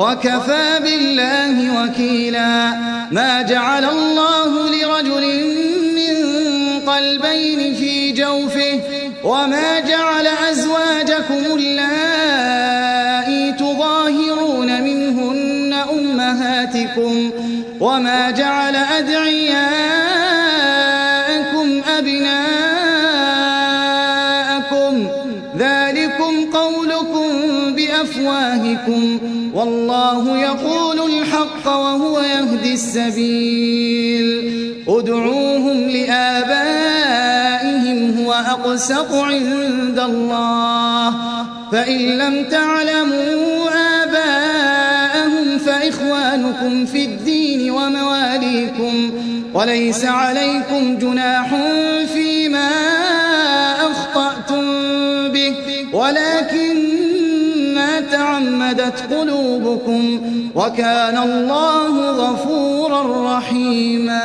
وكفى بالله وكيلا. ما جعل الله لرجل من قلبين في جوفه وما جعل أزواجكم اللائي تظاهرون منهن أمهاتكم وما جعل أدعياءكم أبناءكم بأفواهكم والله يقول الحق وهو يهدي السبيل ادعوهم لآبائهم هو أقسط عند الله فإن لم تعلموا آباءهم فإخوانكم في الدين ومواليكم وليس عليكم جناح فيما أخطأتم به ولكن تعمدت قلوبكم وكان الله غفورا رحيما.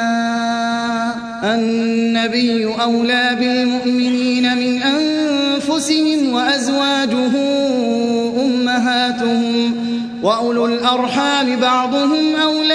النبي أولى بالمؤمنين من أنفسهم وأزواجه أمهاتهم وأولو الأرحام بعضهم أولى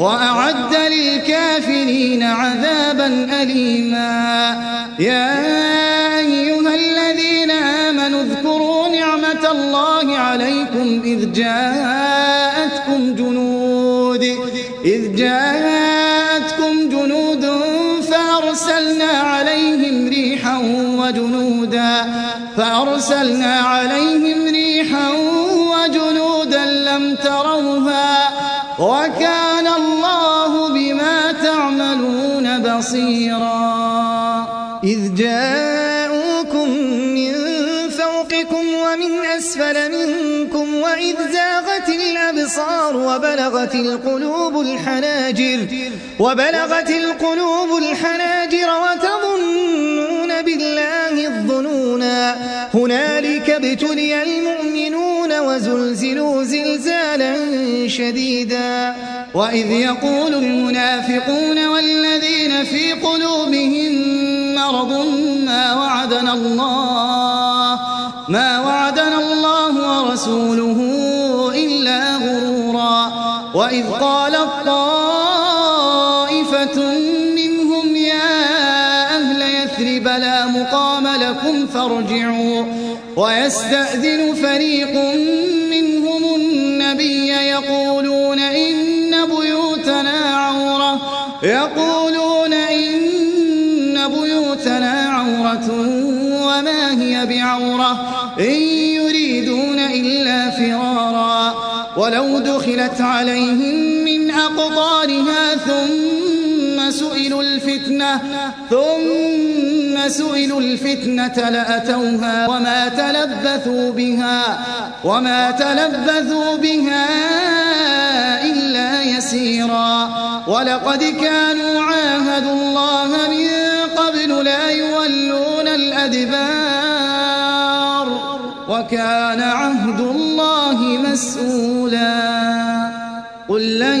وأعد للكافرين عذابا أليما. يا أيها الذين آمنوا اذكروا نعمة الله عليكم إذ جاءتكم جنود إذ جاءتكم جنود فأرسلنا عليهم ريحا وجنودا فأرسلنا عليهم ريحا بصيرا إذ جاءوكم من فوقكم ومن أسفل منكم وإذ زاغت الأبصار وبلغت القلوب الحناجر وبلغت القلوب الحناجر وتظنون بالله هنالك ابتلي المؤمنون وزلزلوا زلزالا شديدا. وإذ يقول المنافقون والذين في قلوبهم مرض ما وعدنا الله ما وعدنا الله ورسوله إلا غرورا. وإذ قالت طائفة لا مقام لكم فارجعوا. ويستأذن فريق منهم النبي يقولون إن بيوتنا عورة. يقولون إن بيوتنا عورة وما هي بعورة. إن يريدون إلا فرارا. ولو دخلت عليهم من أقطارها ثم سئلوا الفتنة ثم سئلوا الفتنة لأتوها وما تلبثوا بها وما تلبثوا بها إلا يسيرا. ولقد كانوا عاهدوا الله من قبل لا يولون الأدبار وكان عهد الله مسؤولا. قل لن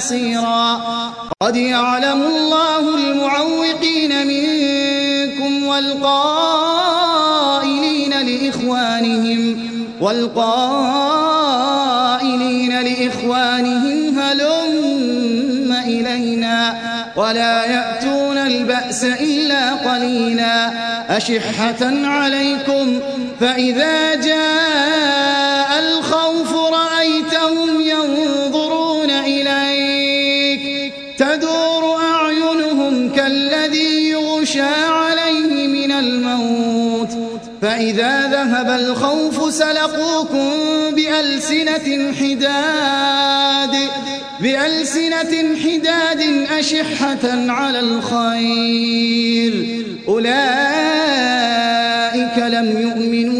ولا نصيرا قد يعلم الله المعوقين منكم والقائلين لإخوانهم والقائلين لإخوانهم هلم إلينا ولا يأتون البأس إلا قليلا. أشحة عليكم فإذا جاء فإذا ذهب الخوف سلقوكم بألسنة حداد بألسنة حداد أشحة على الخير. أولئك لم يؤمنوا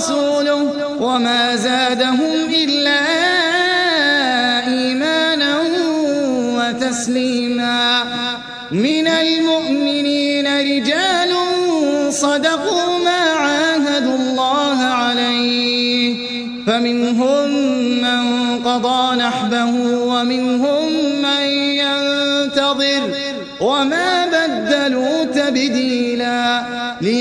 ورسوله وما زادهم إلا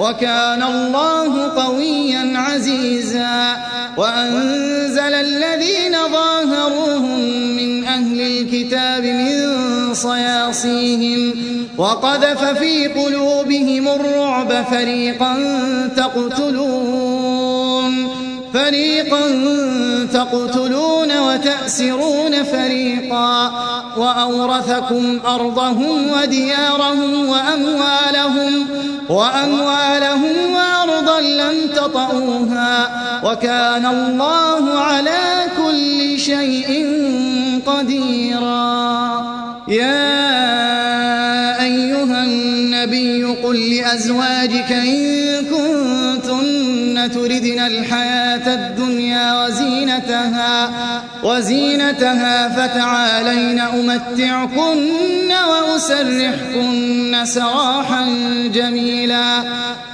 وكان الله قويا عزيزا. وأنزل الذين ظاهروهم من أهل الكتاب من صياصيهم. وقذف في قلوبهم الرعب فريقا تقتلون. فريقا تقتلون وتأسرون فريقا وأورثكم أرضهم وديارهم وأموالهم وأموالهم وأرضا لم تطئوها وكان الله على كل شيء قديرا. يا أيها النبي قل لأزواجك إن تردن الحياة الدنيا وزينتها وزينتها فتعالين أمتعكن وأسرحكن سراحا جميلا.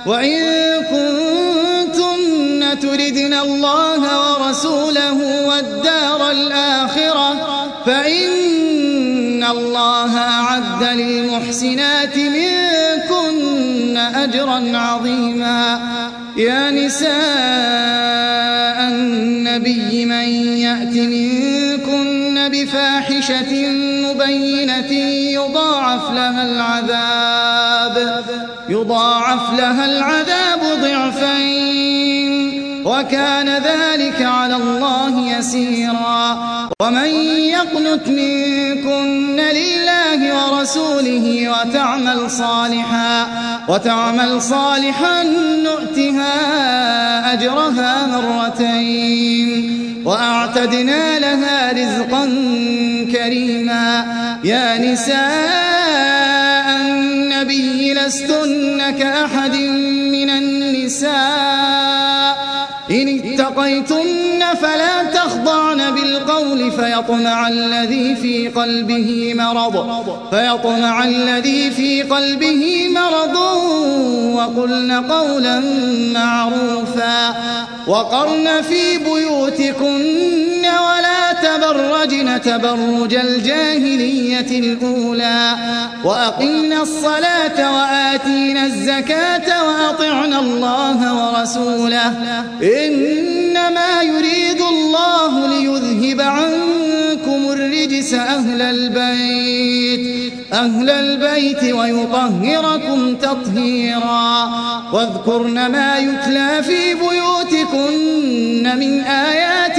وإن كنتن تردن الله ورسوله والدار الآخرة فإن الله أعد للمحسنات منكن أجرا عظيما. يا نساء النبي من يأت منكن بفاحشة مبينة يضاعف لها العذاب. يضاعف لها العذاب ضعفين. وكان ذلك على الله يسيرا. ومن يقنت منكن لله ورسوله وتعمل صالحا وتعمل صالحا نؤتها أجرها مرتين. وأعتدنا لها رزقا كريما. يا نساء لستن كأحد من النساء. اتقيتن فلا تخضعن بالقول فيطمع الذي في قلبه مرض فيطمع الذي في قلبه مرض وقلن قولا معروفا وقرن في بيوتكن ولا تبرجن تبرج الجاهلية الأولى. وأقمنا الصلاة وآتينا الزكاة وأطعنا الله ورسوله. إنما يريد الله ليذهب عنكم الرجس أهل البيت. أهل البيت ويطهركم تطهيرا. واذكرن ما يتلى في بيوتكن من آيات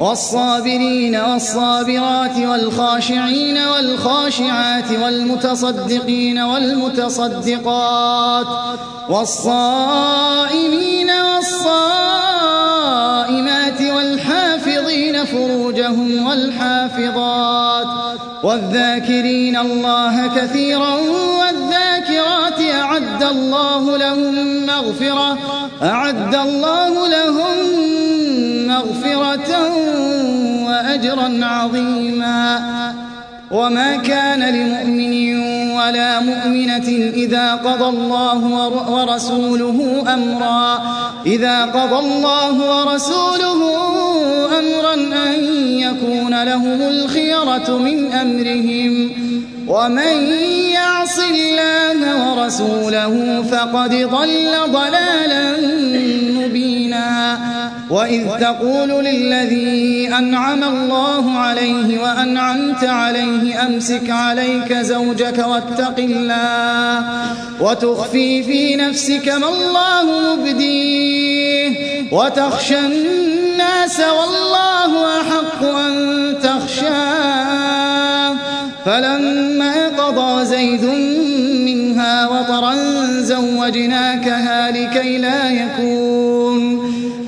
والصابرين والصابرات والخاشعين والخاشعات والمتصدقين والمتصدقات والصائمين والصائمات والحافظين فروجهم والحافظات والذاكرين الله كثيرا والذاكرات أعد الله لهم مغفرة أعد الله لهم مغفرة وأجرا عظيما. وما كان لمؤمن ولا مؤمنة إذا قضى الله ورسوله أمرا. إذا قضى الله ورسوله أمرا أن يكون لهم الخيرة من أمرهم. ومن يعص الله ورسوله فقد ضل ضلالا مبينا. وإذ تقول للذي أنعم الله عليه وأنعمت عليه أمسك عليك زوجك واتق الله وتخفي في نفسك ما الله مبديه وتخشى الناس والله أحق أن تخشاه فلما قضى زيد منها وطرا زوجناكها لكي لا يكون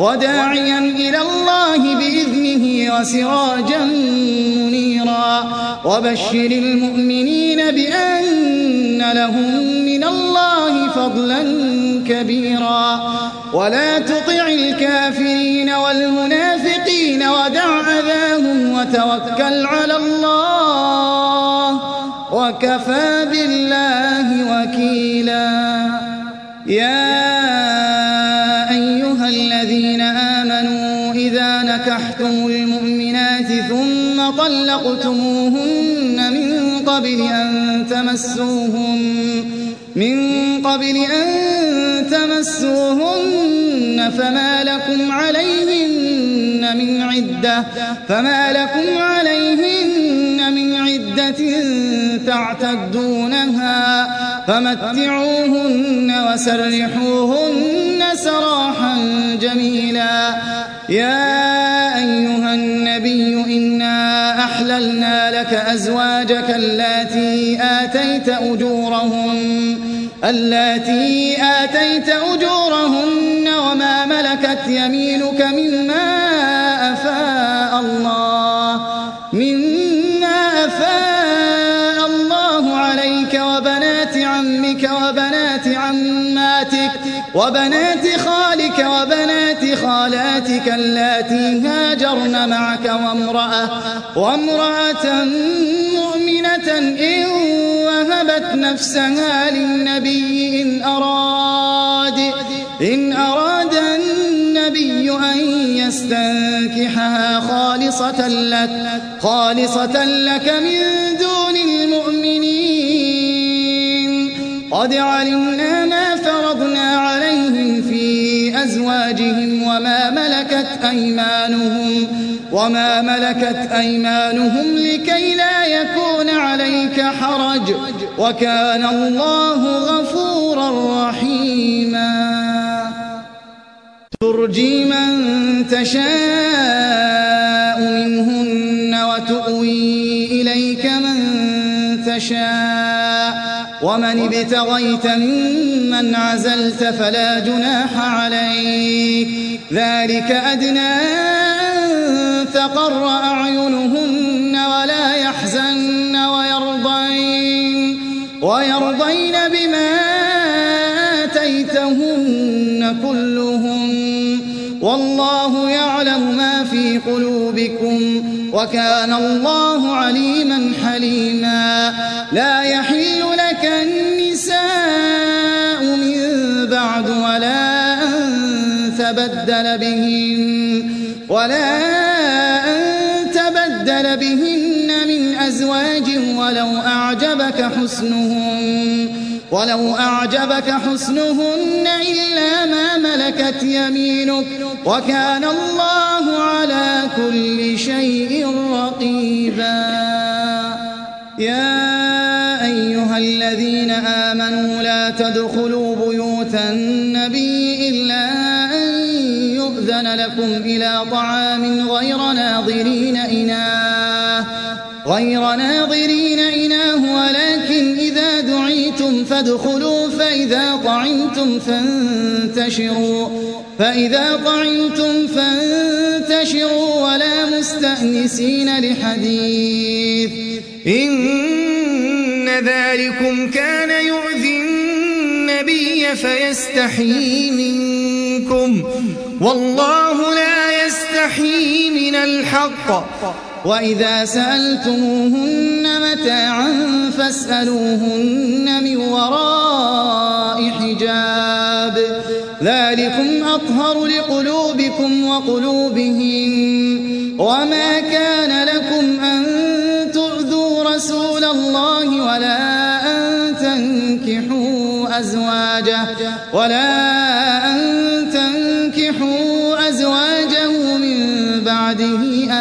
وداعيا إلى الله بإذنه وسراجا منيرا. وبشر المؤمنين بأن لهم من الله فضلا كبيرا. ولا تطع الكافرين والمنافقين ودع أذاهم وتوكل على الله وكفى بالله وكيلا. يا طلقتموهن من قبل أن تمسوهن من قبل أن تمسوهن فما لكم عليهن من عدة فما لكم عليهن من عدة تعتدونها فمتعوهن وسرحوهن سراحا جميلا. يا أيها إنا أحللنا لك أزواجك اللاتي آتيت أجورهن اللاتي آتيت أجورهن وما ملكت يمينك مما أفاء الله مما أفاء الله عليك وبنات عمك وبنات عماتك وبنات خالك وبنات خالاتك اللاتي هاجرن معك وامرأة وامرأة مؤمنة إن وهبت نفسها للنبي إن أراد إن أراد النبي أن يستنكحها خالصة لك خالصة لك من دون المؤمنين. قد علمنا أزواجهم وما ملكت أيمانهم وما ملكت أيمانهم لكي لا يكون عليك حرج وكان الله غفورا رحيما. ترجي من تشاء منهن وتؤوي إليك من تشاء. ومن ابتغيت ممن عزلت فلا جناح عليك. ذلك أدنى أن تقر أعينهن ولا يحزن ويرضين. ويرضين بما آتيتهن كلهم. والله يعلم ما في قلوبكم. وكان الله عليما حليما. لا يحل تبدل بهن ولا أن تبدل بهن من أزواج ولو أعجبك حسنهن ولو أعجبك حسنهن إلا ما ملكت يمينك وكان الله على كل شيء رقيبا. يا أيها الذين آمنوا لا تدخلوا لكم إلى طعام غير ناظرين إناه غير ناظرين إناه ولكن إذا دعيتم فادخلوا فإذا طعمتم فانتشروا فإذا طعمتم فانتشروا ولا مستأنسين لحديث. إن ذلكم كان يؤذي النبي فيستحيي منكم. والله لا يستحيي من الحق. وإذا سألتموهن متاعا فاسألوهن من وراء حجاب. ذلكم أطهر لقلوبكم وقلوبهم وما كان لكم أن تؤذوا رسول الله ولا أن تنكحوا أزواجه ولا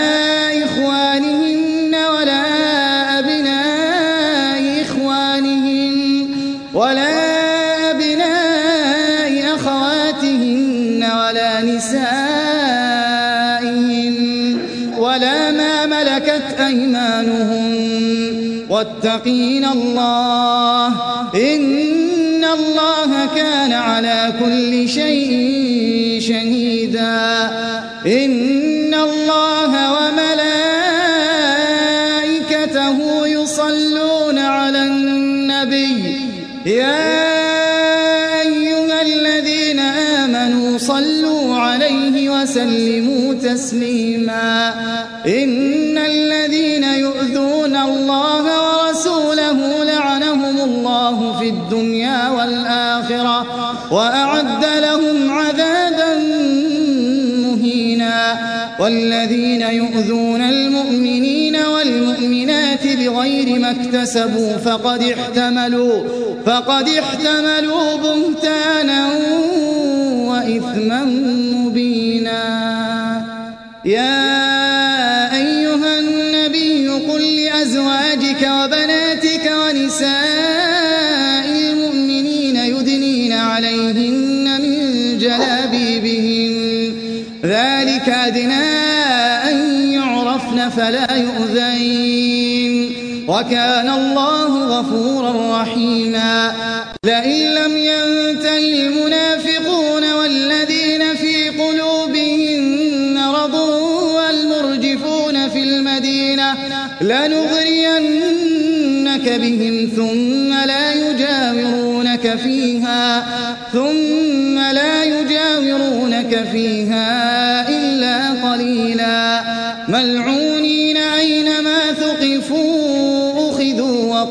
إخوانهن واتقين الله. إن الله كان على كل شيء شهيدا. إن وأعد لهم عذابا مهينا. والذين يؤذون المؤمنين والمؤمنات بغير ما اكتسبوا فقد احتملوا فقد احتملوا بهتانا وإثما مبينا. يا فلا يؤذين وكان الله غفورا رحيما لئن لم ينتهي المنافقون والذين في قلوبهم مرض والمرجفون في المدينة لنغرينك بهم ثم لا يجاورونك فيها ثم لا يجاورونك فيها إلا قليلا ملعونين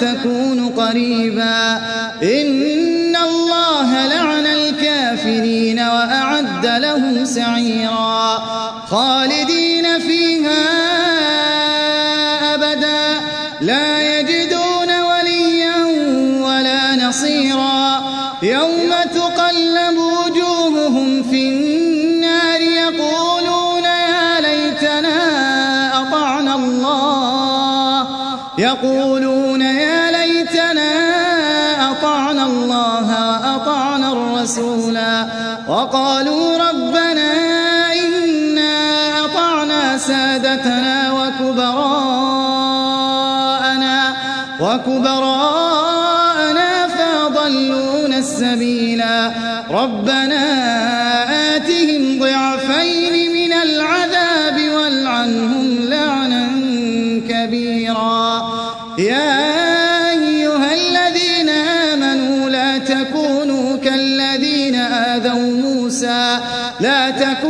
تكون قريبا. إن الله لعن الكافرين وأعد لهم سعيرا. خالدين فيها أبدا. لا يجدون وكبراءنا فأضلونا السبيلا. ربنا آتهم ضعفين من العذاب والعنهم لعنا كبيرا. يا أيها الذين آمنوا لا تكونوا كالذين آذوا موسى. لا تكونوا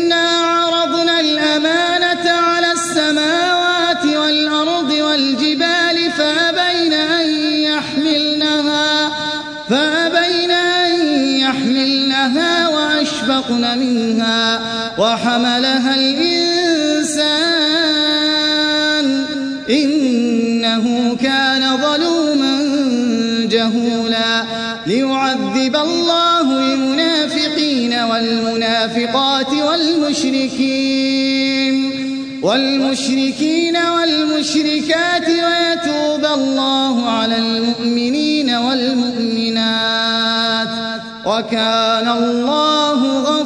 وأشفقن منها وحملها الإنسان إنه كان ظلوما جهولا ليعذب الله المنافقين والمنافقات والمشركين والمشركين والمشركات ويتوب الله على المؤمنين والمؤمنات وكان الله